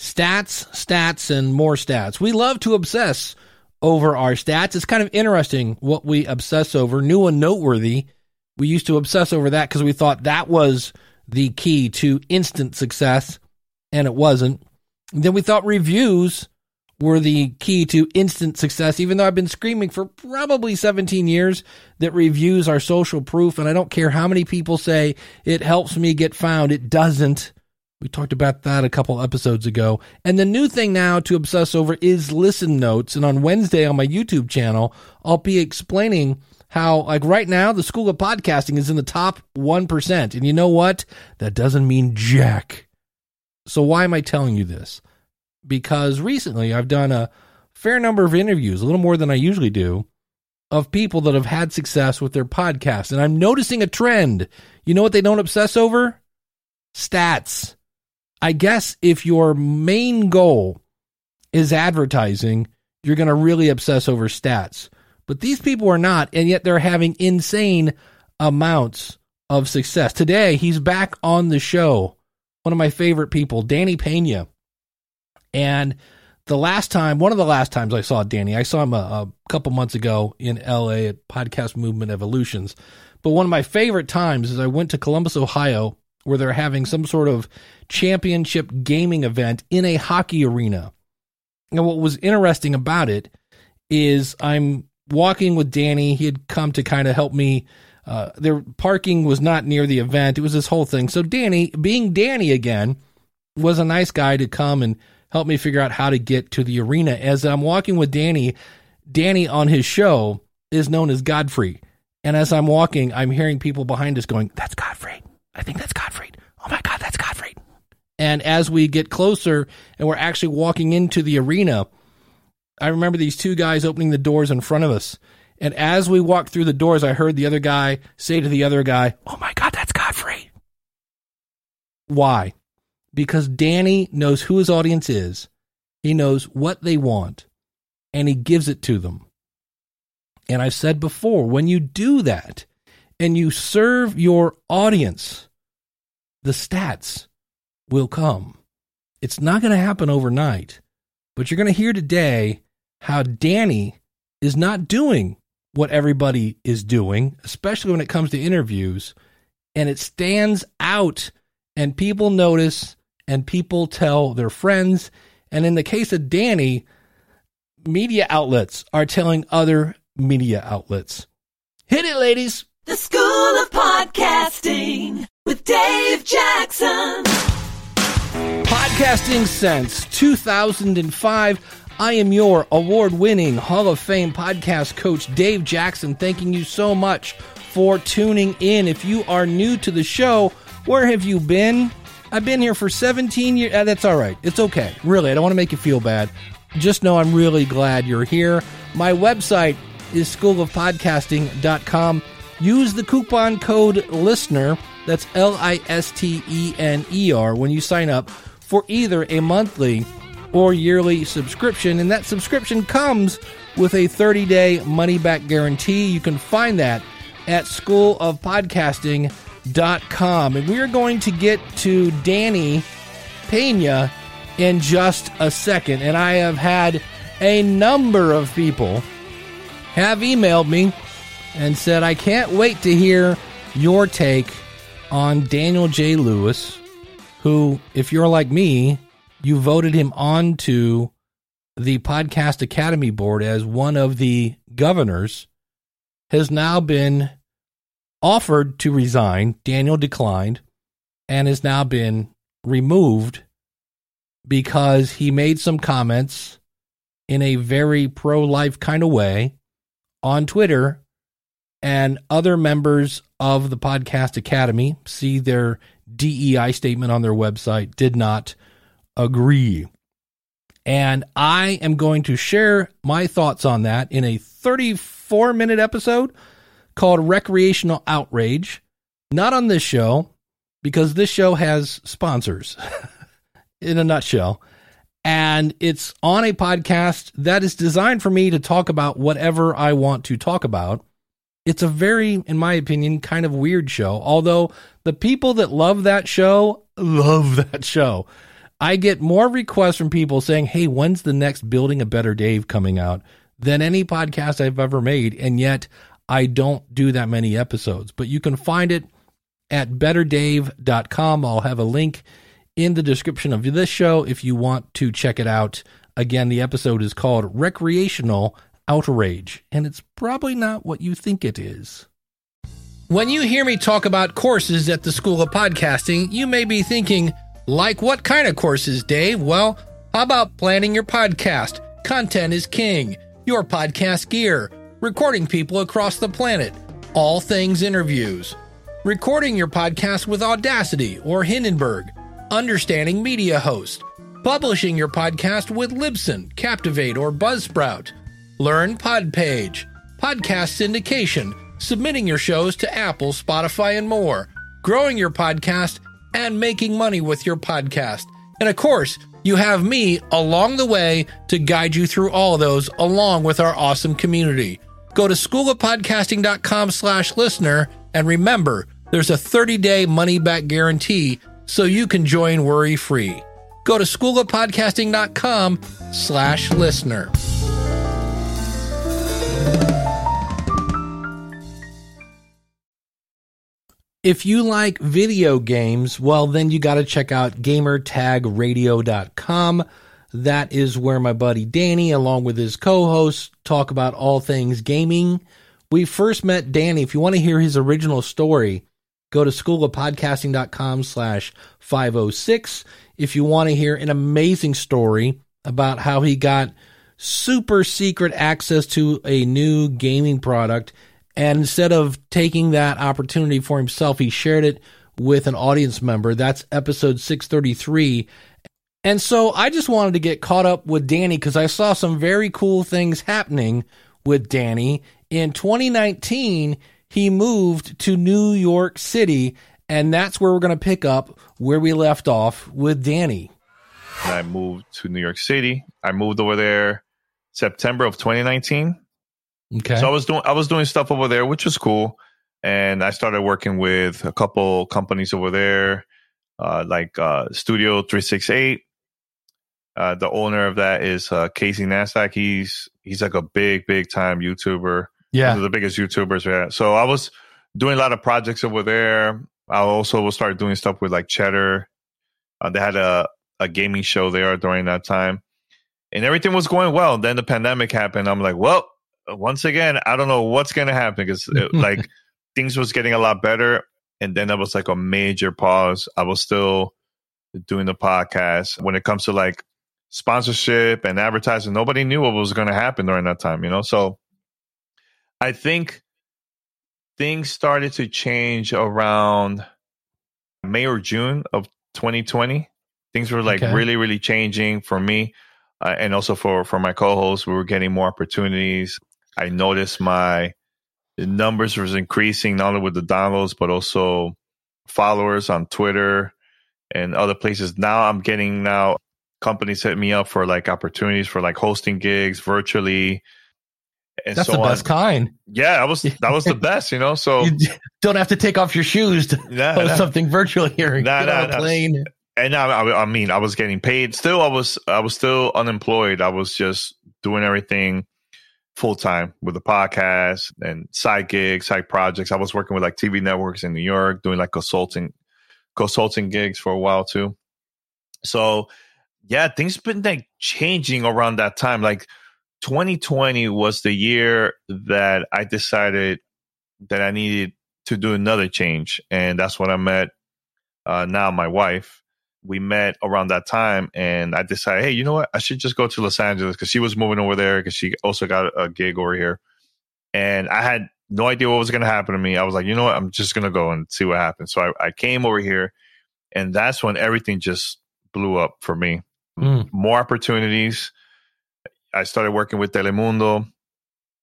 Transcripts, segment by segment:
Stats, stats, and more stats. We love to obsess over our stats. It's kind of interesting what we obsess over. New and noteworthy. We used to obsess over that because we thought that was the key to instant success, and it wasn't. then we thought reviews were the key to instant success, even though I've been screaming for probably 17 years that reviews are social proof. And I don't care how many people say it helps me get found, it doesn't. We talked about that a couple episodes ago. And the new thing now to obsess over is listen notes. And on Wednesday on my YouTube channel, I'll be explaining how, like right now, the School of Podcasting is in the top 1%. And you know what? That doesn't mean jack. So why am I telling you this? Because recently I've done a fair number of interviews, a little more than I usually do, of people that have had success with their podcast. And I'm noticing a trend. You know what they don't obsess over? Stats. I guess if your main goal is advertising, you're going to really obsess over stats. But these people are not, and yet they're having insane amounts of success. Today, he's back on the show. One of my favorite people, Danny Peña. And the last time, one of the last times I saw Danny, I saw him a, a couple months ago in LA at Podcast Movement Evolutions. But one of my favorite times is I went to Columbus, Ohio where they're having some sort of championship gaming event in a hockey arena. And what was interesting about it is I'm walking with Danny. He had come to kind of help me. Uh, their parking was not near the event. It was this whole thing. So Danny, being Danny again, was a nice guy to come and help me figure out how to get to the arena. As I'm walking with Danny, Danny on his show is known as Godfree. And as I'm walking, I'm hearing people behind us going, That's Godfree. I think that's Godfree. Oh my God, that's Godfree. And as we get closer and we're actually walking into the arena, I remember these two guys opening the doors in front of us. And as we walked through the doors, I heard the other guy say to the other guy, Oh my God, that's Godfree. Why? Because Danny knows who his audience is, he knows what they want, and he gives it to them. And I've said before, when you do that, and you serve your audience, the stats will come. It's not going to happen overnight, but you're going to hear today how Danny is not doing what everybody is doing, especially when it comes to interviews, and it stands out and people notice and people tell their friends. And in the case of Danny, media outlets are telling other media outlets. Hit it, ladies. The School of Podcasting with Dave Jackson. Podcasting since 2005. I am your award winning Hall of Fame podcast coach, Dave Jackson. Thanking you so much for tuning in. If you are new to the show, where have you been? I've been here for 17 years. Uh, that's all right. It's okay. Really, I don't want to make you feel bad. Just know I'm really glad you're here. My website is schoolofpodcasting.com. Use the coupon code LISTENER, that's L I S T E N E R, when you sign up for either a monthly or yearly subscription. And that subscription comes with a 30 day money back guarantee. You can find that at schoolofpodcasting.com. And we are going to get to Danny Peña in just a second. And I have had a number of people have emailed me and said, I can't wait to hear your take on Daniel J. Lewis, who, if you're like me, you voted him onto the Podcast Academy Board as one of the governors, has now been offered to resign. Daniel declined and has now been removed because he made some comments in a very pro life kind of way on Twitter and other members of the Podcast Academy, see their DEI statement on their website, did not agree. And I am going to share my thoughts on that in a 34 minute episode called Recreational Outrage. Not on this show, because this show has sponsors in a nutshell. And it's on a podcast that is designed for me to talk about whatever I want to talk about it's a very, in my opinion, kind of weird show. Although the people that love that show love that show. I get more requests from people saying, Hey, when's the next Building a Better Dave coming out than any podcast I've ever made? And yet I don't do that many episodes, but you can find it at betterdave.com. I'll have a link in the description of this show if you want to check it out. Again, the episode is called Recreational Outrage, and it's probably not what you think it is. When you hear me talk about courses at the School of Podcasting, you may be thinking, like what kind of courses, Dave? Well, how about planning your podcast? Content is king. Your podcast gear, recording people across the planet, all things interviews, recording your podcast with Audacity or Hindenburg, understanding media host, publishing your podcast with Libsyn, Captivate, or Buzzsprout, learn Podpage, podcast syndication, submitting your shows to Apple, Spotify, and more, growing your podcast, and making money with your podcast. And of course, you have me along the way to guide you through all of those along with our awesome community. Go to schoolofpodcasting.com slash listener and remember, there's a 30-day money-back guarantee so you can join worry-free. Go to schoolofpodcasting.com slash listener. If you like video games, well, then you got to check out gamertagradio.com. That is where my buddy Danny, along with his co hosts, talk about all things gaming. We first met Danny. If you want to hear his original story, go to schoolofpodcasting.com slash 506. If you want to hear an amazing story about how he got super secret access to a new gaming product and instead of taking that opportunity for himself, he shared it with an audience member. That's episode 633. And so I just wanted to get caught up with Danny because I saw some very cool things happening with Danny. In 2019, he moved to New York City, and that's where we're going to pick up where we left off with Danny. I moved to New York City. I moved over there September of 2019. Okay. So I was doing I was doing stuff over there, which was cool. And I started working with a couple companies over there, uh, like uh, Studio Three Six Eight. Uh, the owner of that is uh, Casey Neistat. He's he's like a big big time YouTuber. yeah. One of the biggest YouTubers. Yeah. So I was doing a lot of projects over there. I also will start doing stuff with like Cheddar. Uh, they had a a gaming show there during that time, and everything was going well. Then the pandemic happened. I'm like, well, once again, I don't know what's going to happen because uh, like things was getting a lot better. And then there was like a major pause. I was still doing the podcast. When it comes to like sponsorship and advertising, nobody knew what was going to happen during that time, you know? So I think things started to change around May or June of 2020. Things were like Okay. really, really changing for me. Uh, and also for, for my co-hosts, we were getting more opportunities. I noticed my numbers was increasing not only with the downloads but also followers on Twitter and other places. Now I'm getting now companies hit me up for like opportunities for like hosting gigs virtually. And That's so the best on. kind. Yeah, that was that was the best, you know. So You don't have to take off your shoes to nah, nah. something virtual here. Nah, Get nah, on a nah. plane. And I, I, mean, I was getting paid. Still, I was I was still unemployed. I was just doing everything full time with the podcast and side gigs, side projects. I was working with like TV networks in New York, doing like consulting consulting gigs for a while too. So yeah, things been like changing around that time. Like 2020 was the year that I decided that I needed to do another change, and that's when I met uh, now my wife. We met around that time, and I decided, hey, you know what? I should just go to Los Angeles because she was moving over there because she also got a gig over here, and I had no idea what was going to happen to me. I was like, you know what? I'm just going to go and see what happens. So I, I came over here, and that's when everything just blew up for me. Mm. More opportunities. I started working with Telemundo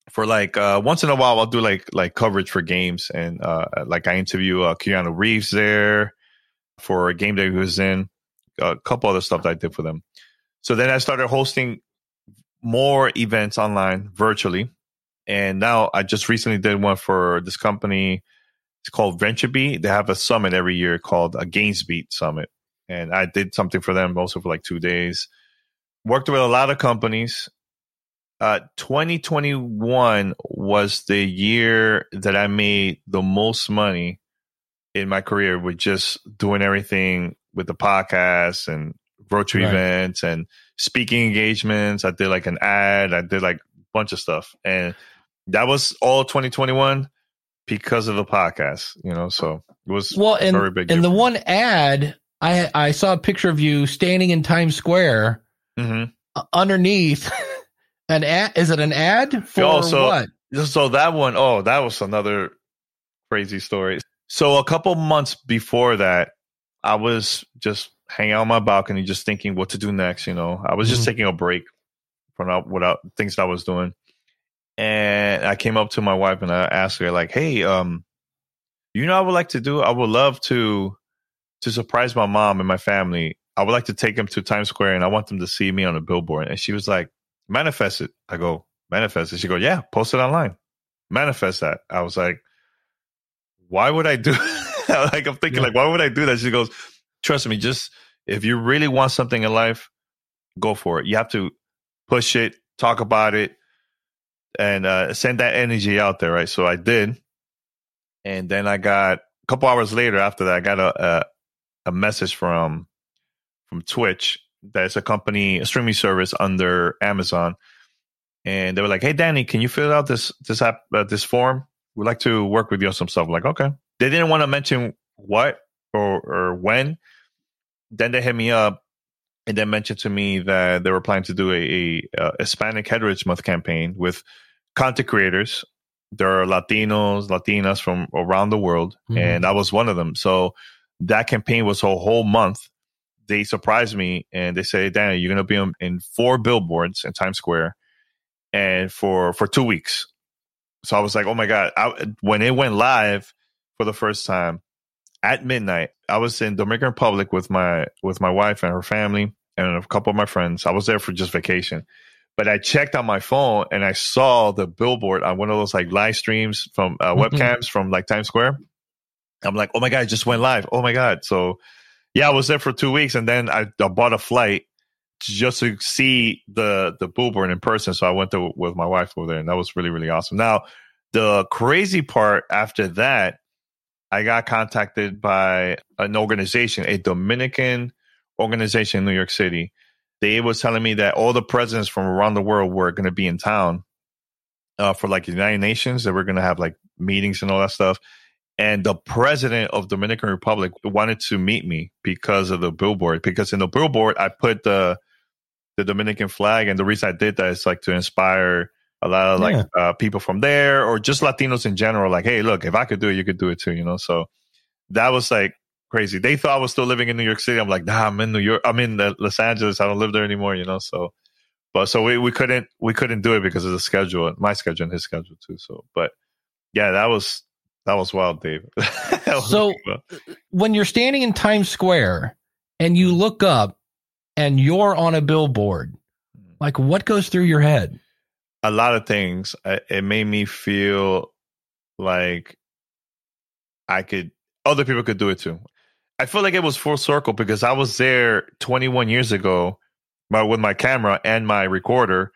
for like uh, once in a while. I'll do like like coverage for games, and uh, like I interview uh, Keanu Reeves there for a game that he was in. A couple other stuff that I did for them. So then I started hosting more events online virtually, and now I just recently did one for this company. It's called VentureBeat. They have a summit every year called a GamesBeat Summit. and I did something for them also for like two days. Worked with a lot of companies. Uh, 2021 was the year that I made the most money in my career with just doing everything with the podcast and virtual Right. events and speaking engagements. I did like an ad. I did like a bunch of stuff, and that was all 2021 because of the podcast. You know, so it was Well, and very big and the one ad, I I saw a picture of you standing in Times Square hmm uh, underneath an ad. Is it an ad for Oh, so- what? So that one, oh, that was another crazy story. So a couple months before that, I was just hanging out on my balcony, just thinking what to do next. You know, I was just Mhm. taking a break from out without things that I was doing, and I came up to my wife and I asked her like, "Hey, um, you know, I would like to do. I would love to to surprise my mom and my family. I would like to take them to Times Square, and I want them to see me on a billboard." And she was like, "Manifest it." I go, "Manifest it." She go, "Yeah, post it online. Manifest that." I was like, "Why would I do?" like I'm thinking, Yeah. like, why would I do that? She goes, "Trust me, just if you really want something in life, go for it. You have to push it, talk about it, and uh, send that energy out there, right?" So I did, and then I got a couple hours later after that, I got a a, a message from from Twitch. That's a company, a streaming service under Amazon, and they were like, "Hey, Danny, can you fill out this this app uh, this form? We'd like to work with you on some stuff." I'm like, okay. They didn't want to mention what or or when. Then they hit me up and then mentioned to me that they were planning to do a, a, uh Hispanic Heritage Month campaign with content creators. There are Latinos, Latinas from around the world, Mhm. and I was one of them. So that campaign was a whole month. They surprised me and they say, "Danny, you're going to be in four billboards in Times Square, and for for two weeks." So I was like, "Oh my god!" I, when it went live for the first time at midnight, I was in Dominican Republic with my with my wife and her family and a couple of my friends. I was there for just vacation, but I checked on my phone and I saw the billboard on one of those like live streams from uh, Mhm. webcams from like Times Square. I'm like, "Oh my god, it just went live!" Oh my god! So yeah, I was there for two weeks, and then I, I bought a flight just to see the the billboard in person. So I went to with my wife over there, and that was really really awesome. Now the crazy part after that, I got contacted by an organization, a Dominican organization in New York City. They was telling me that all the presidents from around the world were going to be in town uh, for like the United Nations. They were going to have like meetings and all that stuff. And the president of Dominican Republic wanted to meet me because of the billboard. Because in the billboard, I put the the Dominican flag, and the reason I did that is like to inspire a lot of like Yeah. uh, people from there or just Latinos in general. Like, hey, look, if I could do it, you could do it too. You know, so that was like crazy. They thought I was still living in New York City. I'm like, nah, I'm in New York. I'm in uh, Los Angeles. I don't live there anymore. You know, so but so we, we couldn't we couldn't do it because of the schedule, my schedule and his schedule too. So, but yeah, that was that was wild, Dave. Was So- wild. When you're standing in Times Square and you look up and you're on a billboard, mm-hmm. like what goes through your head? a lot of things. It made me feel like I could, other people could do it too. I feel like it was full circle because I was there 21 years ago, my, with my camera and my recorder,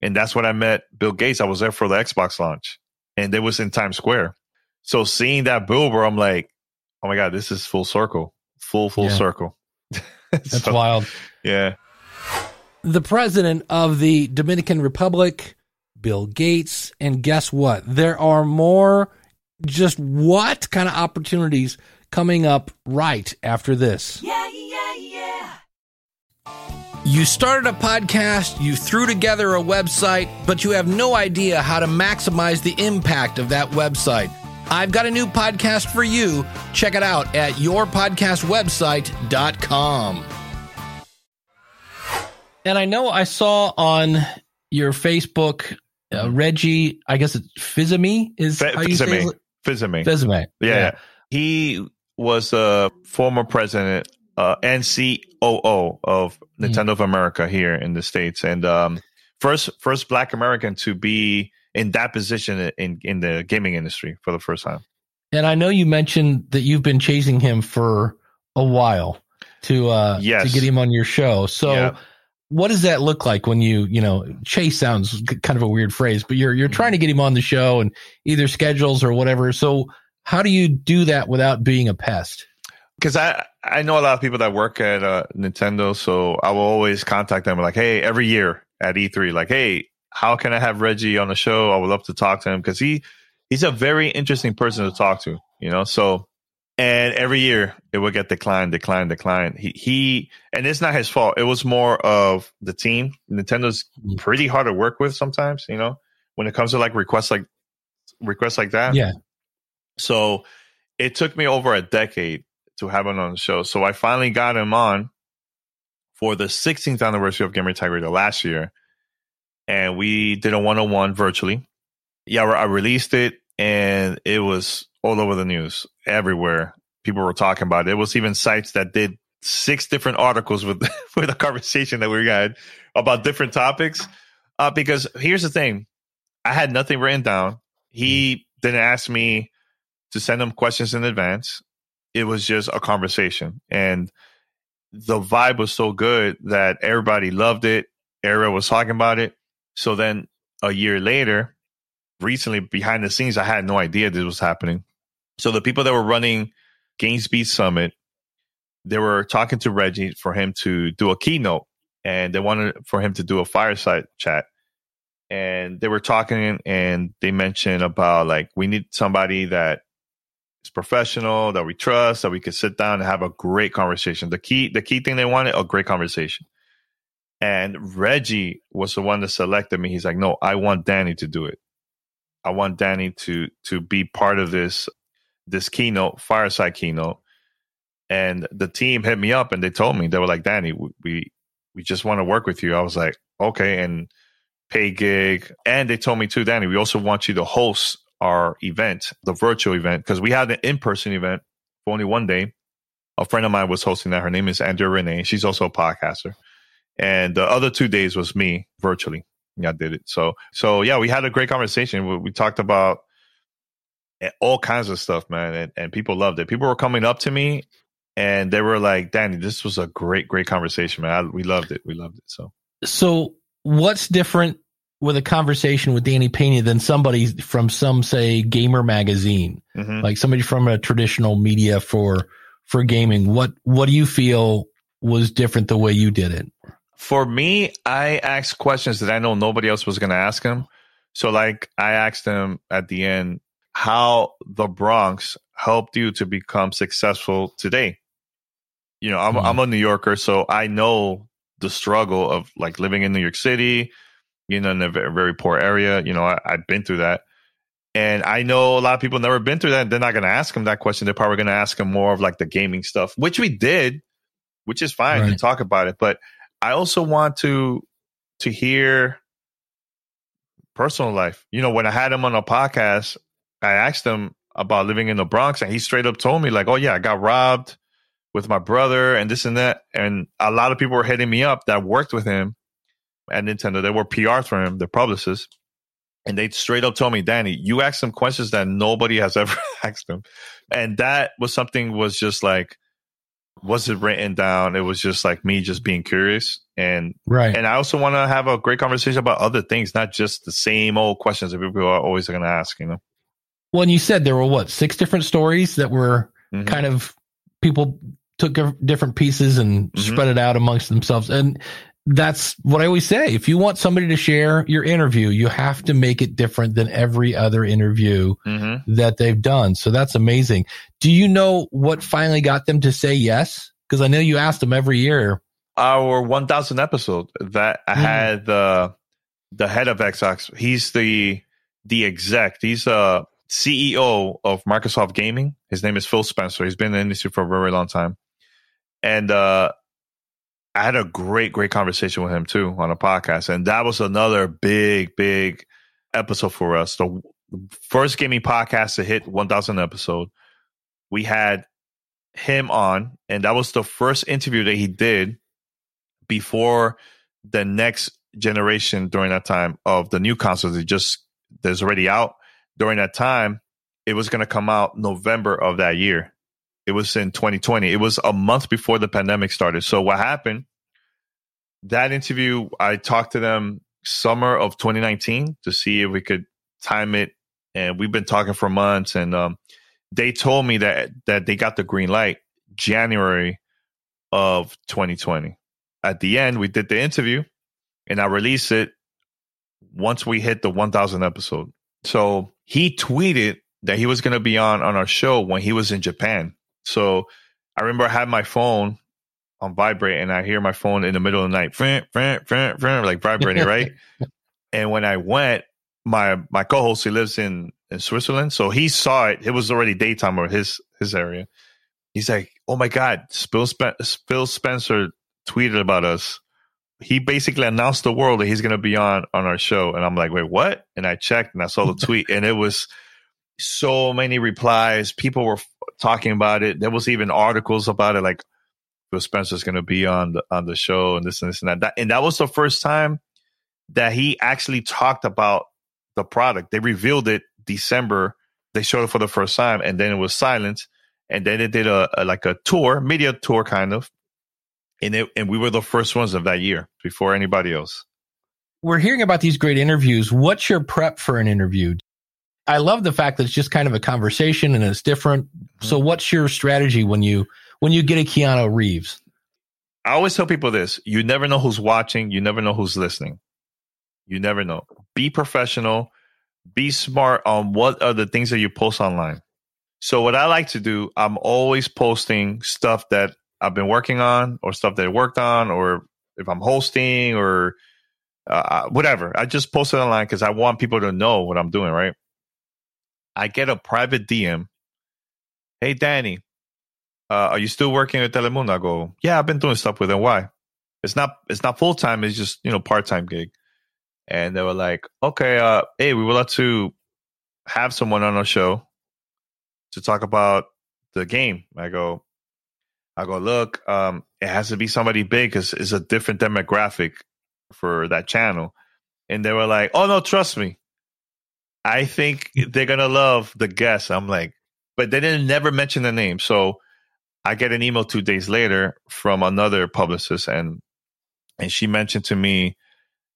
and that's when I met Bill Gates. I was there for the Xbox launch, and it was in Times Square. So seeing that billboard, I'm like, oh my god, this is full circle, full full Yeah. circle. That's So, wild. Yeah. The president of the Dominican Republic, Bill Gates, and guess what? There are more just what kind of opportunities coming up right after this. Yeah, yeah, yeah. You started a podcast, you threw together a website, but you have no idea how to maximize the impact of that website. I've got a new podcast for you. Check it out at yourpodcastwebsite.com. And I know I saw on your Facebook, uh, Reggie, I guess it's Fils-Aimé is Fe- how you say Fils-Aimé. it? Fils-Aimé. Fils-Aimé. Yeah. He was a former president uh, and COO of Nintendo of America here in the States. And um, first first black American to be in that position in, in the gaming industry for the first time. And I know you mentioned that you've been chasing him for a while. to uh Yes. to get him on your show. So Yeah. What does that look like when you, you know, chase sounds kind of a weird phrase, but you're you're trying to get him on the show and either schedules or whatever. So how do you do that without being a pest? because I I know a lot of people that work at uh, Nintendo, so I will always contact them like, hey, every year at E3, like, hey, how can I have Reggie on the show? I would love to talk to him because he he's a very interesting person to talk to, you know. So, and every year it would get declined, declined, declined. He he, and it's not his fault. It was more of the team. Nintendo's mm-hmm. pretty hard to work with sometimes, you know, when it comes to like requests like requests like that. Yeah. So it took me over a decade to have him on the show. So I finally got him on for the 16th anniversary of Gamertag Radio last year. And we did a one on one virtually. Yeah, I released it and it was all over the news, everywhere. People were talking about it. It was even sites that did six different articles with with a conversation that we had about different topics. Uh, because here's the thing, I had nothing written down. He didn't ask me to send him questions in advance. It was just a conversation, and the vibe was so good that everybody loved it. Ariel was talking about it. So then a year later, recently behind the scenes, I had no idea this was happening. So the people that were running Beat Summit, they were talking to Reggie for him to do a keynote, and they wanted for him to do a fireside chat. And they were talking, and they mentioned about like we need somebody that is professional, that we trust, that we could sit down and have a great conversation. The key, the key thing they wanted, a great conversation. And Reggie was the one that selected me. He's like, no, I want Danny to do it. I want Danny to to be part of this this keynote, fireside keynote. And the team hit me up and they told me they were like, Danny, we we, just want to work with you. I was like, okay, and pay gig. And they told me too, Danny, we also want you to host our event, the virtual event, because we had an in person event for only one day. A friend of mine was hosting that. Her name is Andrea Renee. She's also a podcaster. And the other two days was me virtually. Yeah, I did it. So, so yeah, we had a great conversation. We, we talked about eh, all kinds of stuff, man, and, and people loved it. People were coming up to me and they were like, "Danny, this was a great, great conversation, man. I, we loved it. We loved it." So, So what's different with a conversation with Danny Peña than somebody from some say gamer magazine, mhm. like somebody from a traditional media for for gaming? What what do you feel was different the way you did it? for me, I asked questions that I know nobody else was going to ask him. So, like, I asked him at the end how the Bronx helped you to become successful today. You know, I'm, Mhm. I'm a New Yorker, so I know the struggle of like living in New York City, you know, in a very, poor area. You know, I, I've been through that. And I know a lot of people never been through that. They're not going to ask him that question. They're probably going to ask him more of like the gaming stuff, which we did, which is fine to talk about it. But I also want to to hear personal life. You know, when I had him on a podcast, I asked him about living in the Bronx, and he straight up told me like, "Oh yeah, I got robbed with my brother, and this and that." And a lot of people were hitting me up that worked with him at Nintendo. They were PR for him, the publicists, and they straight up told me, "Danny, you asked some questions that nobody has ever asked him," and that was something was just like was it written down? It was just like me just being curious and Right. and I also want to have a great conversation about other things, not just the same old questions that people are always going to ask. You know, well, and you said there were what six different stories that were Mhm. kind of people took different pieces and Mhm. spread it out amongst themselves. And that's what I always say. If you want somebody to share your interview, you have to make it different than every other interview Mm-hmm. that they've done. So that's amazing. Do you know what finally got them to say yes? Because I know you asked them every year. Our 1000 episode that I Mm. had the the head of Xbox. He's the the exec. He's a CEO of Microsoft Gaming. His name is Phil Spencer. He's been in the industry for a very long time, and uh, I had a great, great conversation with him too on a podcast, and that was another big, big episode for us. The first gaming podcast to hit 1,000 episode. We had him on, and that was the first interview that he did before the next generation during that time of the new consoles. It just that's already out during that time. It was going to come out November of that year. It was in 2020. It was a month before the pandemic started. So what happened? That interview, I talked to them summer of 2019 to see if we could time it, and we've been talking for months. And um, they told me that that they got the green light January of 2020. At the end, we did the interview, and I released it once we hit the 1,000 episode. So he tweeted that he was going to be on on our show when he was in Japan. So I remember I had my phone on vibrate and I hear my phone in the middle of the night, frin, frin, frin, frin, like vibrating, right? and when I went, my my co-host he lives in in Switzerland, so he saw it. It was already daytime or his his area. He's like, "Oh my god, Phil, Phil Spencer tweeted about us." He basically announced the world that he's going to be on on our show, and I'm like, "Wait, what?" And I checked and I saw the tweet, and it was so many replies. People were talking about it. There was even articles about it, like Phil Spencer's going to be on the on the show and this and this and that. that. And that was the first time that he actually talked about the product. They revealed it December. They showed it for the first time, and then it was silent. And then they did a, a like a tour, media tour, kind of. And it, and we were the first ones of that year before anybody else. We're hearing about these great interviews. What's your prep for an interview? I love the fact that it's just kind of a conversation and it's different. Mm-hmm. So what's your strategy when you when you get a Keanu Reeves? I always tell people this: you never know who's watching, you never know who's listening. You never know. Be professional, be smart on what are the things that you post online. So what I like to do, I'm always posting stuff that I've been working on or stuff that I worked on or if I'm hosting or uh, whatever. I just post it online because I want people to know what I'm doing, right? I get a private DM. Hey, Danny, uh, are you still working at Telemundo? I go, yeah, I've been doing stuff with them. Why? It's not, it's not full time. It's just, you know, part time gig. And they were like, okay, uh, hey, we would like to have someone on our show to talk about the game. I go, I go, look, um, it has to be somebody big because it's a different demographic for that channel. And they were like, oh no, trust me. I think they're gonna love the guest. I'm like, but they didn't never mention the name. So I get an email two days later from another publicist, and and she mentioned to me,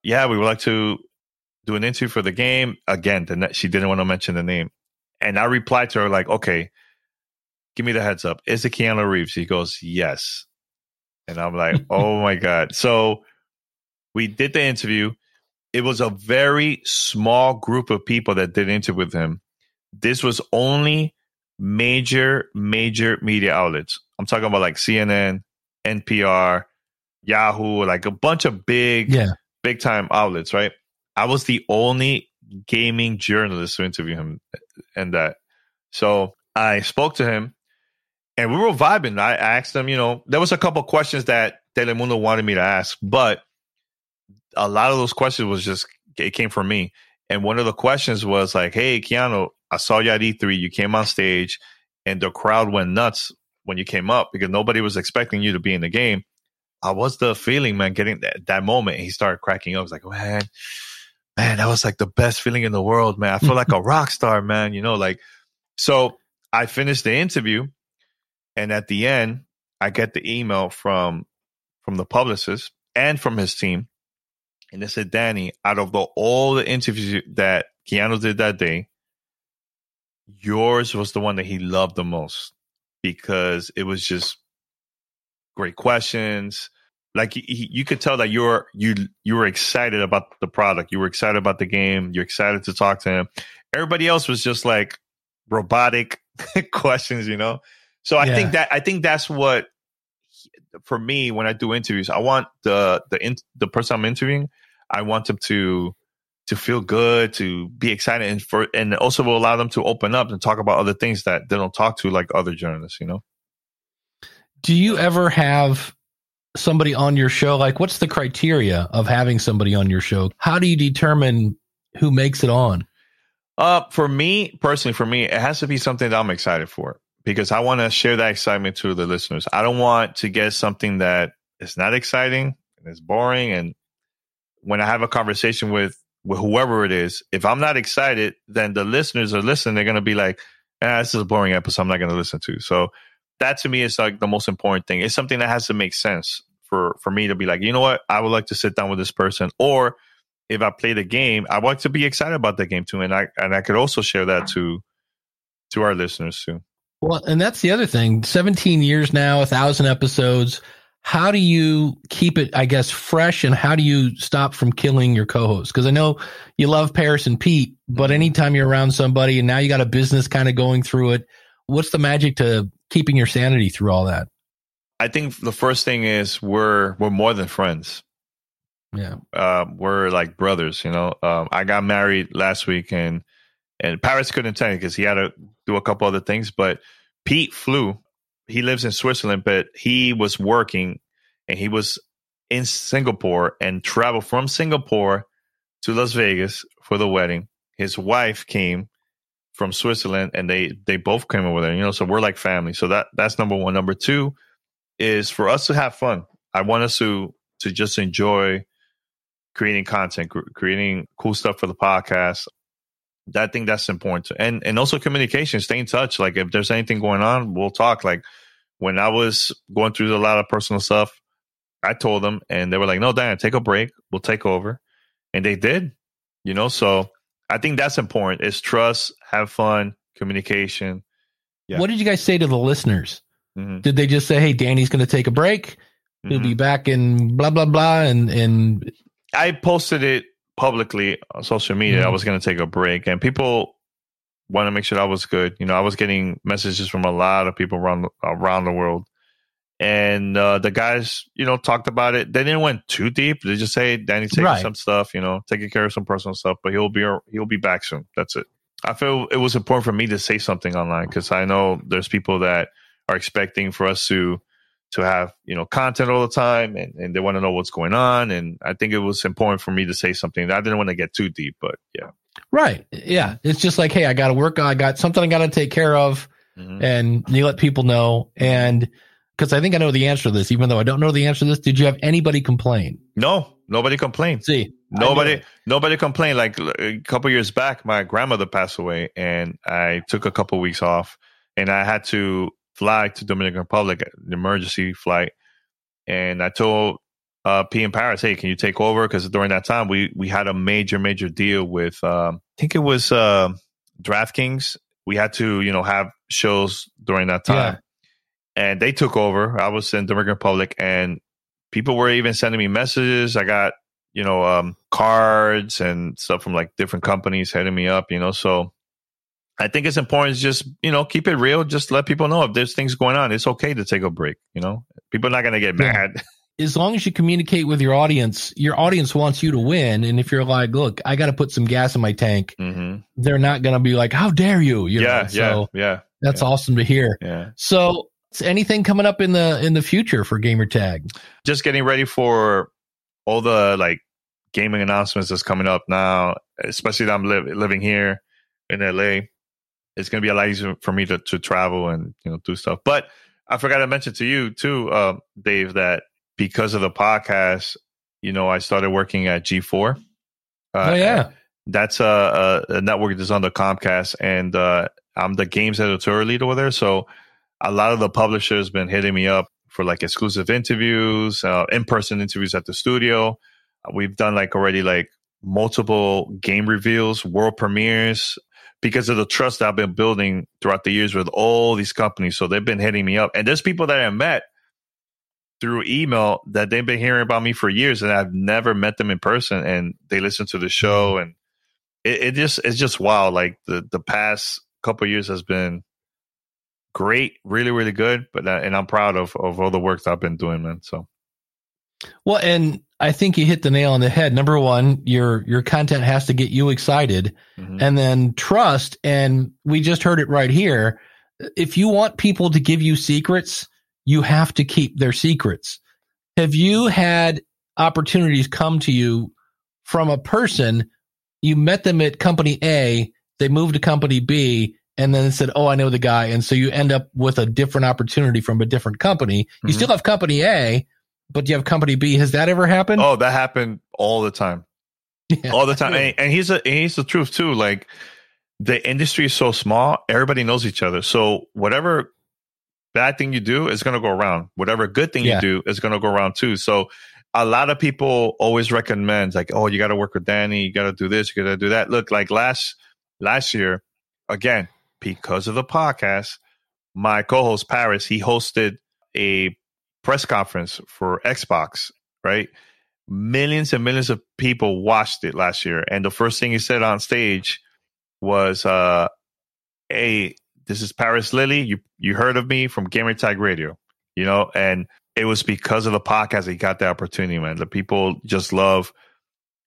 yeah, we would like to do an interview for the game. Again, the, she didn't want to mention the name, and I replied to her like, okay, give me the heads up. Is it Keanu Reeves? He goes, yes, and I'm like, oh my god. So we did the interview it was a very small group of people that did interview with him. This was only major, major media outlets. I'm talking about like CNN, NPR, Yahoo, like a bunch of big, yeah. big time outlets, right? I was the only gaming journalist to interview him and that. So I spoke to him and we were vibing. I asked them, you know, there was a couple questions that Telemundo wanted me to ask, but a lot of those questions was just it came from me. And one of the questions was like, "Hey, Keanu, I saw you at E3. You came on stage, and the crowd went nuts when you came up because nobody was expecting you to be in the game." I was the feeling, man, getting that, that moment. he started cracking up. I was like, man, man, that was like the best feeling in the world, man. I feel like a rock star, man. You know, like, so I finished the interview. And at the end, I get the email from, from the publicist and from his team and they said, Danny, out of the, all the interviews that Keanu did that day, yours was the one that he loved the most because it was just great questions. Like he, you could tell that you're you you were excited about the product. You were excited about the game. You're excited to talk to him. Everybody else was just like robotic questions, you know. So I yeah. think that I think that's what for me when I do interviews, I want the the in, the person I'm interviewing, I want them to to feel good, to be excited, and for and also will allow them to open up and talk about other things that they don't talk to like other journalists. You know. Do you ever have somebody on your show? Like, what's the criteria of having somebody on your show? How do you determine who makes it on? Uh, for me personally, for me, it has to be something that I'm excited for because I want to share that excitement to the listeners. I don't want to get something that is not exciting and is boring. And when I have a conversation with with whoever it is, if I'm not excited, then the listeners are listening. They're going to be like, ah, "This is a boring episode. I'm not going to listen to." So that to me is like the most important thing. It's something that has to make sense for for me to be like, you know what, I would like to sit down with this person, or if I play the game, I want to be excited about the game too, and I and I could also share that to to our listeners too. Well, and that's the other thing. 17 years now, a thousand episodes. How do you keep it, I guess, fresh and how do you stop from killing your co hosts? Because I know you love Paris and Pete, but anytime you're around somebody and now you got a business kind of going through it, what's the magic to keeping your sanity through all that? I think the first thing is we're we're more than friends. Yeah. Uh, we're like brothers, you know. Um, I got married last week and and Paris couldn't attend because he had to do a couple other things, but Pete flew. He lives in Switzerland, but he was working and he was in Singapore and traveled from Singapore to Las Vegas for the wedding. His wife came from Switzerland and they they both came over there, you know, so we're like family. So that that's number 1. Number 2 is for us to have fun. I want us to to just enjoy creating content, creating cool stuff for the podcast. I think that's important, and and also communication. Stay in touch. Like if there's anything going on, we'll talk. Like when I was going through a lot of personal stuff, I told them, and they were like, "No, Dan, take a break. We'll take over," and they did. You know, so I think that's important. Is trust, have fun, communication. Yeah. What did you guys say to the listeners? Mhm. Did they just say, "Hey, Danny's going to take a break. He'll Mhm. be back in blah blah blah," and and I posted it publicly on social media. I Mhm. was going to take a break, and people want to make sure that was good. You know, I was getting messages from a lot of people around around the world, and uh, the guys, you know, talked about it. They didn't went too deep. They just say Danny's taking Right. some stuff, you know, taking care of some personal stuff, but he'll be he'll be back soon. That's it. I feel it was important for me to say something online because I know there's people that are expecting for us to to have you know content all the time and, and they want to know what's going on and i think it was important for me to say something i didn't want to get too deep but yeah right, yeah, it's just like, hey, I got to work. I got something I got to take care of. Mhm. and you let people know. And because I think I know the answer to this, even though I don't know the answer to this, did you have anybody complain? no nobody complained See, nobody nobody complained like a couple years back my grandmother passed away and i took a couple weeks off and i had to fly to dominican republic an emergency flight and i told uh, Pete in Paris, hey, can you take over? Because during that time, we we had a major, major deal with, um, I think it was uh, DraftKings. We had to, you know, have shows during that time, and they took over. I was in Dominican Republic, and people were even sending me messages. I got, you know, um, cards and stuff from like different companies hitting me up. You know, so I think it's important to just, you know, keep it real. Just let people know if there's things going on. It's okay to take a break. You know, people are not going to get Yeah. mad. As long as you communicate with your audience, your audience wants you to win. And if you're like, look, I got to put some gas in my tank, hmm they're not going to be like, how dare you? you yeah, know? So yeah, yeah, that's yeah. awesome to hear. yeah. So, is anything coming up in the in the future for Gamertag? Just getting ready for all the like gaming announcements that's coming up now, especially that I'm li- living here in LA. It's going to be a lot easier for me to, to travel and you know do stuff. But I forgot to mention to you too, uh, Dave, that because of the podcast, you know, I started working at G4. Uh, oh yeah, that's a, a, network that's on the Comcast, and uh, I'm the games editorial lead over there. So a lot of the publishers been hitting me up for like exclusive interviews, uh, in person interviews at the studio. We've done like already like multiple game reveals, world premieres. Because of the trust that I've been building throughout the years with all these companies. So they've been hitting me up. And there's people that I met through email that they've been hearing about me for years and I've never met them in person and they listen to the show and it, it just it's just wild. Like the the past couple of years has been great, really really good. But uh, and I'm proud of of all the work that I've been doing, man. So Well, and I think you hit the nail on the head. Number one, your your content has to get you excited, mhm. and then trust. And we just heard it right here. If you want people to give you secrets, you have to keep their secrets. Have you had opportunities come to you from a person? You met them at company A, they moved to company B, and then said, "Oh, I know the guy," and so you end up with a different opportunity from a different company. You Mhm. still have company A, but you have company B. Has that ever happened? oh, that happened all the time. Yeah. all the time. And, and he's a and he's the truth too. Like the industry is so small, everybody knows each other. So whatever bad thing you do is going to go around. Whatever good thing Yeah. you do is going to go around too. So a lot of people always recommend like, oh, you got to work with Danny. You got to do this. You got to do that. Look, like last last year, again because of the podcast, my co-host Paris he hosted a press conference for Xbox. Right, millions and millions of people watched it last year, and the first thing he said on stage was, uh, "Hey, this is Paris Lilly. You you heard of me from Gamertag Radio, you know?" And it was because of the podcast he got the opportunity, man. The people just love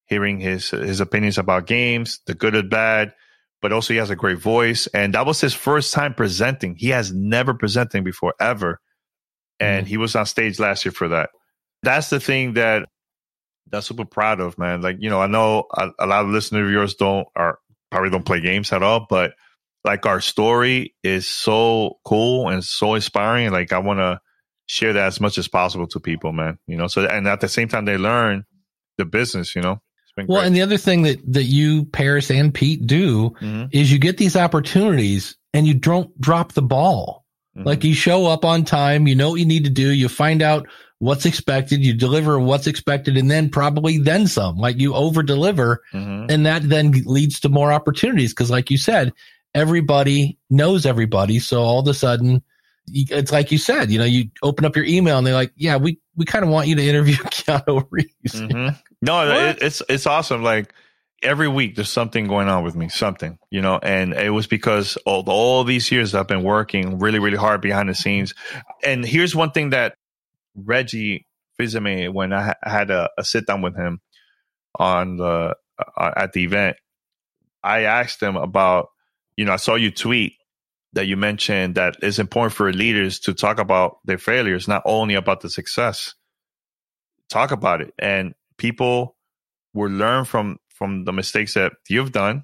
hearing his his opinions about games, the good and bad, but also he has a great voice. And that was his first time presenting. He has never presented before ever, and Mhm. he was on stage last year for that. That's the thing that that's super proud of, man. Like you know, I know a, a lot of listeners of yours don't are probably don't play games at all, but like our story is so cool and so inspiring. Like I want to share that as much as possible to people, man. You know, so and at the same time they learn the business. You know, Well, great. and the other thing that that you, Paris, and Pete do Mhm, is you get these opportunities and you don't drop the ball. Mhm. Like you show up on time, you know what you need to do, you find out what's expected, you deliver what's expected, and then probably then some. Like you over deliver, Mhm. and that then leads to more opportunities. Because, like you said, everybody knows everybody, so all of a sudden, it's like you said, you know, you open up your email and they're like, "Yeah, we we kind of want you to interview Keanu Reeves." Mhm. No, it, it's it's awesome. Like every week, there's something going on with me, something you know, and it was because all all these years I've been working really, really hard behind the scenes. And here's one thing that Reggie Fils-Aimé, when I had a, a sit down with him on the uh, at the event, I asked him about, you know, I saw you tweet that you mentioned that it's important for leaders to talk about their failures, not only about the success. Talk about it, and people will learn from from the mistakes that you've done,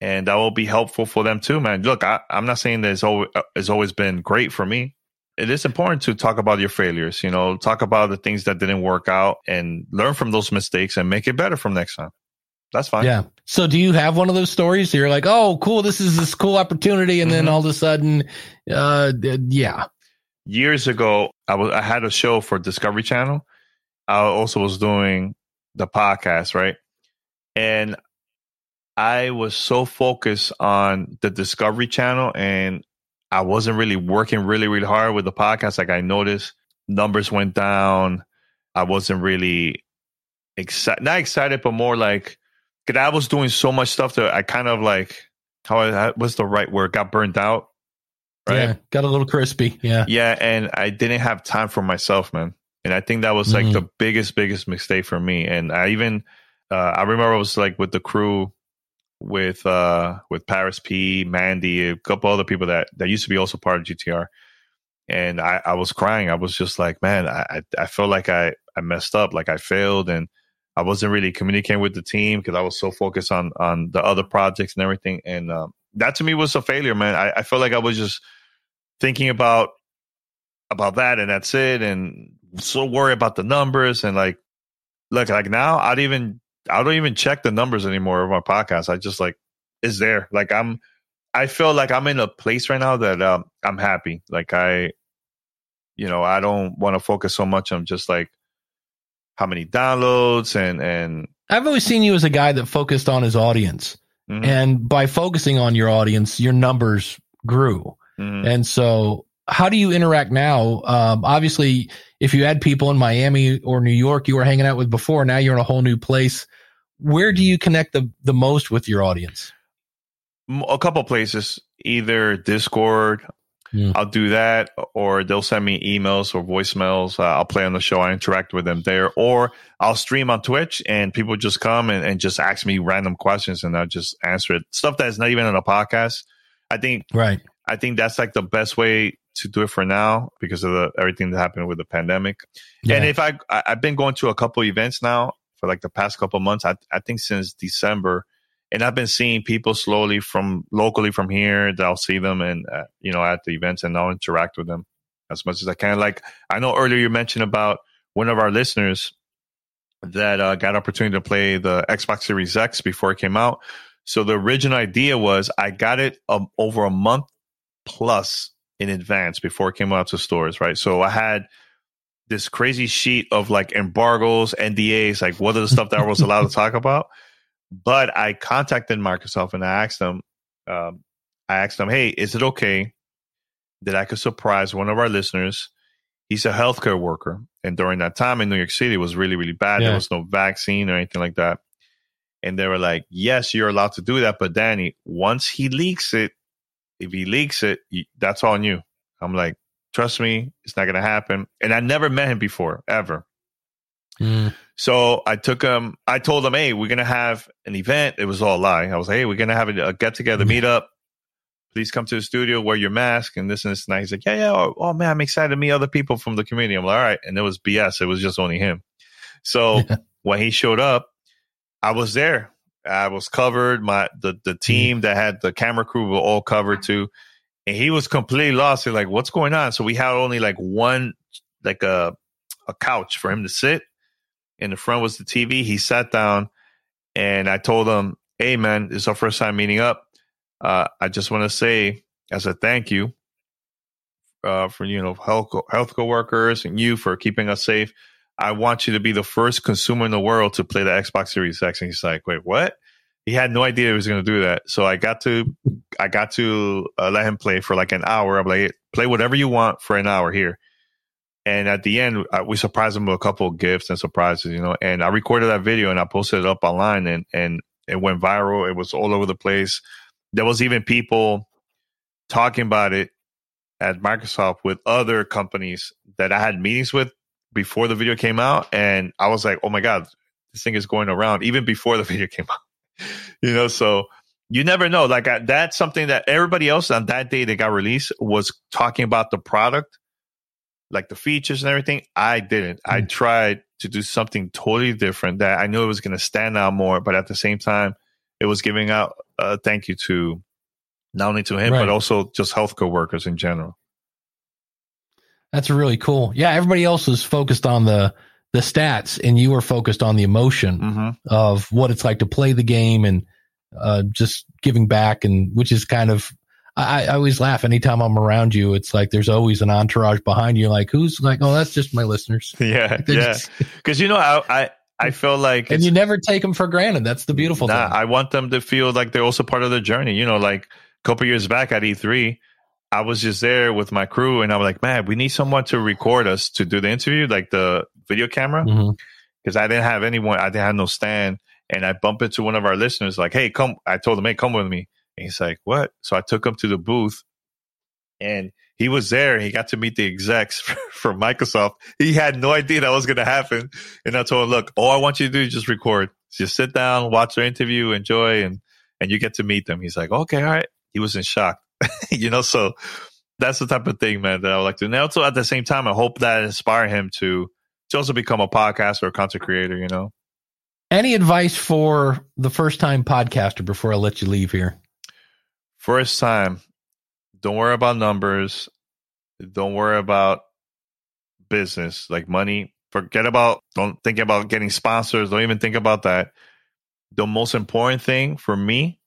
and that will be helpful for them too, man. Look, I, I'm not saying that it's always it's always been great for me. It is important to talk about your failures, you know, talk about the things that didn't work out, and learn from those mistakes and make it better from next time. That's fine. Yeah. So do you have one of those stories? You're like, oh, cool. This is this cool opportunity. And then Mhm. all of a sudden, uh, yeah. years ago I was I had a show for Discovery Channel. I also was doing the podcast, right? And I was so focused on the Discovery Channel and I wasn't really working really, really hard with the podcast. Like I noticed numbers went down. I wasn't really excited, not excited, but more like, cause I was doing so much stuff that I kind of like, how I, what's the right word? Got burned out. Right. Yeah. Got a little crispy. Yeah. Yeah, and I didn't have time for myself, man. And I think that was like Mhm. the biggest, biggest mistake for me. And I even, uh, I remember I was like with the crew, with uh, with Paris P, Mandy, a couple other people that that used to be also part of GTR. And I, I was crying. I was just like, man, I, I felt like I I messed up, like I failed, and I wasn't really communicating with the team because I was so focused on on the other projects and everything. And um, that to me was a failure, man. I, I felt like I was just thinking about about that and that's it and so worried about the numbers and like look like now I'd even I don't even check the numbers anymore of my podcast. I just like is there. Like I'm I feel like I'm in a place right now that um I'm happy. Like I you know, I don't want to focus so much on just like how many downloads and and I've always seen you as a guy that focused on his audience. mhm, And by focusing on your audience, your numbers grew. mhm. And so, how do you interact now? Um, obviously, if you had people in Miami or New York you were hanging out with before, now you're in a whole new place. Where do you connect the, the most with your audience? A couple places, either Discord. Hmm. I'll do that, or they'll send me emails or voicemails. Uh, I'll play on the show. I interact with them there, or I'll stream on Twitch, and people just come and, and just ask me random questions, and I'll just answer it. Stuff that's not even on a podcast. I think Right. I think that's like the best way to do it for now because of the everything that happened with the pandemic. And if I I've been going to a couple events now for like the past couple months. I I think since December, and I've been seeing people slowly from locally from here. That I'll see them and uh, you know at the events, and I'll interact with them as much as I can. Like I know earlier you mentioned about one of our listeners that uh, got opportunity to play the Xbox Series X before it came out. So the original idea was I got it um, over a month plus in advance before it came out to stores, right? So I had this crazy sheet of like embargoes, NDAs, like what are the stuff that I was allowed to talk about. But I contacted Microsoft and I asked them, um, I asked them, hey, is it okay that I could surprise one of our listeners? He's a healthcare worker. And during that time in New York City, it was really, really bad. Yeah. There was no vaccine or anything like that. And they were like, yes, you're allowed to do that. But Danny, once he leaks it, if he leaks it, that's on you. I'm like, trust me, it's not going to happen. And I never met him before, ever. Mm. So I took him, I told him, hey, we're going to have an event. It was all a lie. I was like, hey, we're going to have a, get together Mhm. meetup. Please come to the studio, wear your mask and this and this. And that. he's like, yeah, yeah. Oh, oh, man, I'm excited to meet other people from the community. I'm like, all right. And it was BS. It was just only him. So when he showed up, I was there. I was covered. My the the team that had the camera crew were all covered too, and he was completely lost. Like, "What's going on?" So we had only like one, like a a couch for him to sit. In the front was the TV. He sat down, and I told him, "Hey, man, this is our first time meeting up. Uh, I just want to say as a thank you uh, for you know health health workers and you for keeping us safe. I want you to be the first consumer in the world to play the Xbox Series X." And he's like, "Wait, what?" He had no idea he was going to do that. So I got to I got to uh, let him play for like an hour. I'm like, "Play whatever you want for an hour here." And at the end, uh, we surprised him with a couple of gifts and surprises, you know. And I recorded that video and I posted it up online, and and it went viral. It was all over the place. There was even people talking about it at Microsoft with other companies that I had meetings with before the video came out, and I was like, "Oh my god, this thing is going around!" Even before the video came out, you know. So you never know. Like I, that's something that everybody else on that day that got released was talking about the product, like the features and everything. I didn't. I Mm. tried to do something totally different that I knew it was going to stand out more, but at the same time, it was giving out a thank you to not only to him Right. but also just healthcare workers in general. That's really cool. Yeah, everybody else was focused on the the stats, and you were focused on the emotion Mm-hmm. of what it's like to play the game and uh, just giving back, and which is kind of. I, I always laugh anytime I'm around you. It's like there's always an entourage behind you. Like who's like, oh, that's just my listeners. Yeah, They're yeah. Because you know, I I, I feel like and you never take them for granted. That's the beautiful Nah, thing. I want them to feel like they're also part of the journey. You know, like a couple years back at E3, I was just there with my crew, and I was like, "Man, we need someone to record us to do the interview, like the video camera." Mm-hmm. Because I didn't have anyone, I didn't have no stand, and I bumped into one of our listeners, like, "Hey, come!" I told him, "Hey, come with me." And he's like, "What?" So I took him to the booth, and he was there. He got to meet the execs from Microsoft. He had no idea that was going to happen. And I told him, look, all I want you to do is just record. Just sit down, watch their interview, enjoy, and and you get to meet them. He's like, okay, all right. He was in shock, you know. So that's the type of thing, man, that I would like to. And also at the same time, I hope that inspire him to to also become a podcaster or a content creator. You know, Any advice for the first time podcaster before I let you leave here? first time, don't worry about numbers. Don't worry about business like money. Forget about. Don't think about getting sponsors. Don't even think about that. The most important thing for me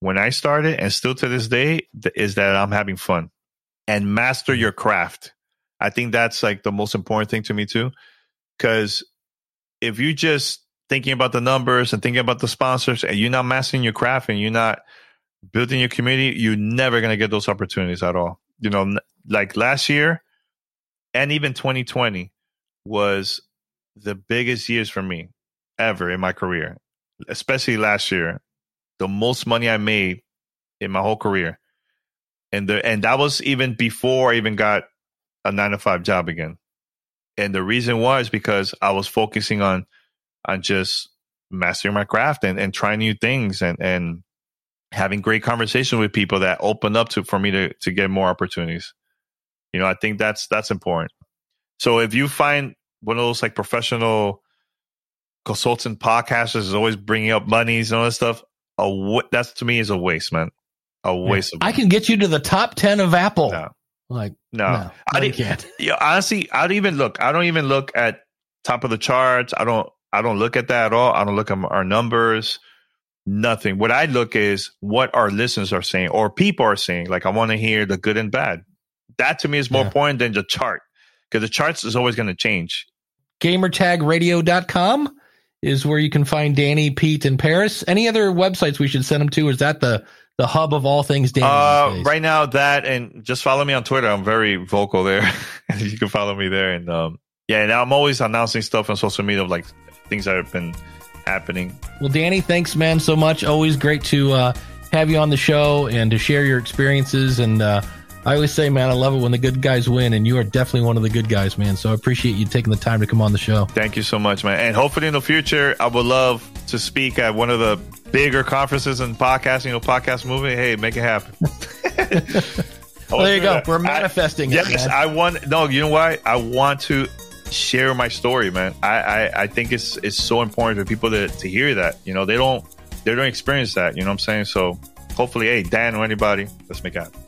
when I started and still to this day is that I'm having fun and master your craft. I think that's like the most important thing to me too. Cause if you're just thinking about the numbers and thinking about the sponsors and you're not mastering your craft and you're not building your community, you're never going to get those opportunities at all. You know, like last year and even 2020 was the biggest years for me ever in my career, especially last year. The most money I made in my whole career. And the and that was even before I even got a 9 to 5 job again. And the reason was because I was focusing on on just mastering my craft and, and trying new things and and having great conversation with people that open up to for me to to get more opportunities. You know, I think that's that's important. So if you find one of those like professional consultant podcasters is always bringing up monies and all that stuff, a w- that's to me is a waste, man. A waste of. I can get you to the top ten of Apple. No. Like no, no, I didn't. can't. Yeah, honestly, I don't even look. I don't even look at top of the charts. I don't. I don't look at that at all. I don't look at our numbers. Nothing. What I look is what our listeners are saying or people are saying. Like I want to hear the good and bad. that to me is more Yeah. important than the chart because the charts is always going to change. gamertagradio.com is where you can find Danny, Pete, and Paris. Any other websites we should send them to? Is that the the hub of all things Danny? Uh, right now, that and just follow me on Twitter. I'm very vocal there. you can follow me there, and um, yeah, and I'm always announcing stuff on social media of like things that have been happening. Well, Danny, thanks, man, so much. Always great to uh, have you on the show and to share your experiences. And uh, I always say, man, I love it when the good guys win, and you are definitely one of the good guys, man. So I appreciate you taking the time to come on the show. Thank you so much, man. And hopefully in the future, I would love to speak at one of the bigger conferences in podcasting or podcast movement. Hey, make it happen. Well, there you go. We're manifesting it, Yes, man. I want. No, you know why? I want to share my story, man. I, I, I think it's it's so important for people to, to hear that. You know, they don't they don't experience that. You know what I'm saying? So hopefully, hey, Dan or anybody, let's make it happen.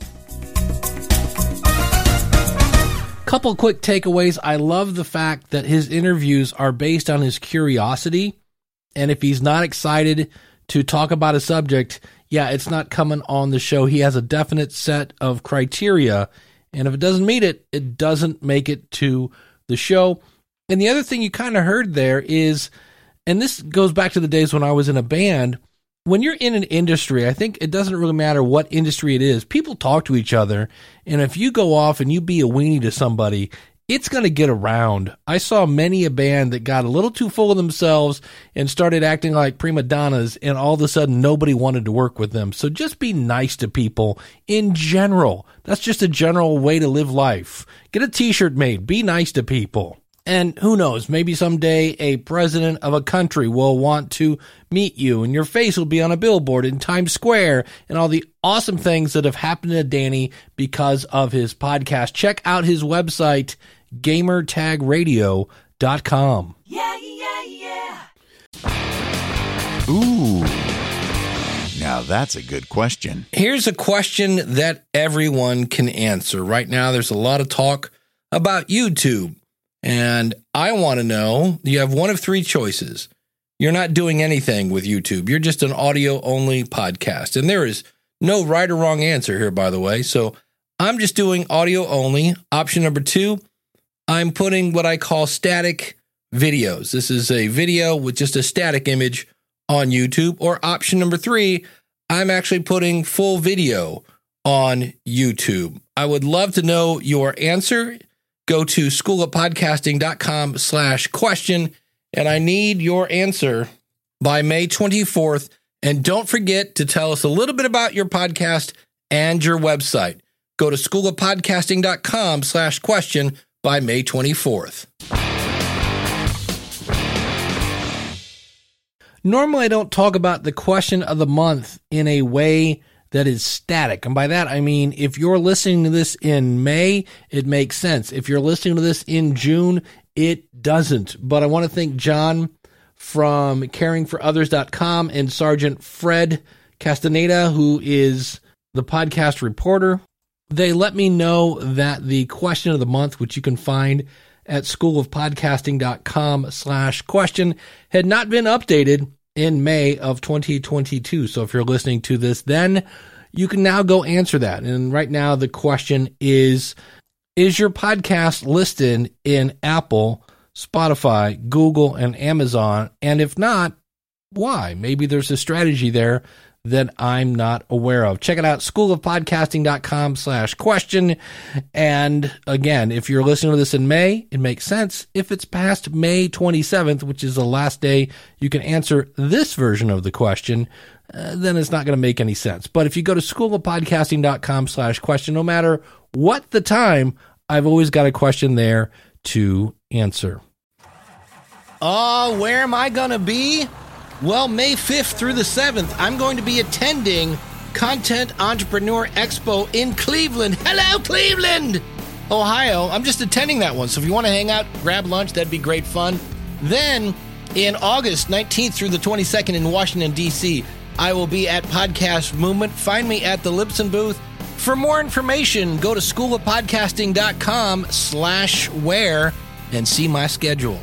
Couple quick takeaways. I love the fact that his interviews are based on his curiosity. And if he's not excited to talk about a subject, yeah, it's not coming on the show. He has a definite set of criteria. And if it doesn't meet it, it doesn't make it to the show. And the other thing you kind of heard there is, and this goes back to the days when I was in a band. When you're in an industry, I think it doesn't really matter what industry it is. People talk to each other. And if you go off and you be a weenie to somebody, it's going to get around. I saw many a band that got a little too full of themselves and started acting like prima donnas, and all of a sudden nobody wanted to work with them. So just be nice to people in general. That's just a general way to live life. Get a t shirt made, be nice to people. And who knows, maybe someday a president of a country will want to meet you and your face will be on a billboard in Times Square and all the awesome things that have happened to Danny because of his podcast. Check out his website, gamertagradio.com. Yeah, yeah, yeah. Ooh. Now that's a good question. Here's a question that everyone can answer. Right now, there's a lot of talk about YouTube. And I want to know you have one of three choices. You're not doing anything with YouTube, you're just an audio only podcast. And there is no right or wrong answer here, by the way. So I'm just doing audio only. Option number two, I'm putting what I call static videos. This is a video with just a static image on YouTube. Or option number three, I'm actually putting full video on YouTube. I would love to know your answer. Go to schoolofpodcasting.com slash question, and I need your answer by May 24th. And don't forget to tell us a little bit about your podcast and your website. Go to schoolofpodcasting.com slash question by May 24th. Normally, I don't talk about the question of the month in a way that is static. And by that, I mean, if you're listening to this in May, it makes sense. If you're listening to this in June, it doesn't. But I want to thank John from caringforothers.com and Sergeant Fred Castaneda, who is the podcast reporter. They let me know that the question of the month, which you can find at schoolofpodcasting.com slash question, had not been updated in May of 2022. So if you're listening to this, then you can now go answer that. And right now the question is, is your podcast listed in Apple, Spotify, Google, and Amazon? And if not, why? Maybe there's a strategy there that I'm not aware of. Check it out, schoolofpodcasting.com slash question. And again, if you're listening to this in May, it makes sense. If it's past May 27th, which is the last day you can answer this version of the question, uh, then it's not going to make any sense. But if you go to schoolofpodcasting.com slash question, no matter what the time, I've always got a question there to answer. Oh, where am I going to be? Well, May 5th through the 7th, I'm going to be attending Content Entrepreneur Expo in Cleveland. Hello, Cleveland! Ohio. I'm just attending that one. So if you want to hang out, grab lunch, that'd be great fun. Then in August 19th through the 22nd in Washington, D.C., I will be at Podcast Movement. Find me at the Libsyn booth. For more information, go to schoolofpodcasting.com slash where and see my schedule.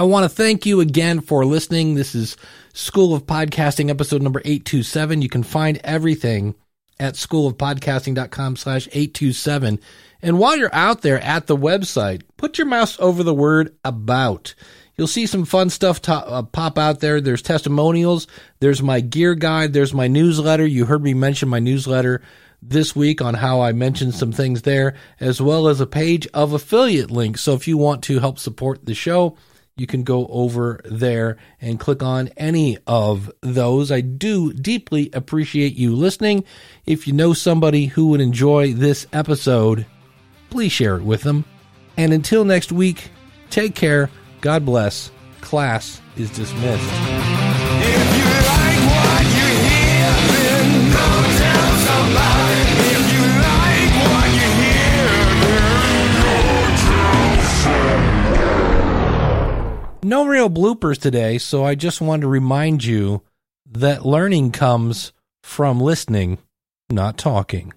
I want to thank you again for listening. This is School of Podcasting, episode number 827. You can find everything at schoolofpodcasting.com slash 827. And while you're out there at the website, put your mouse over the word about. You'll see some fun stuff to, uh, pop out there. There's testimonials. There's my gear guide. There's my newsletter. You heard me mention my newsletter this week on how I mentioned some things there, as well as a page of affiliate links. So if you want to help support the show, you can go over there and click on any of those. I do deeply appreciate you listening. If you know somebody who would enjoy this episode, please share it with them. And until next week, take care. God bless. Class is dismissed. No real bloopers today, so I just wanted to remind you that learning comes from listening, not talking.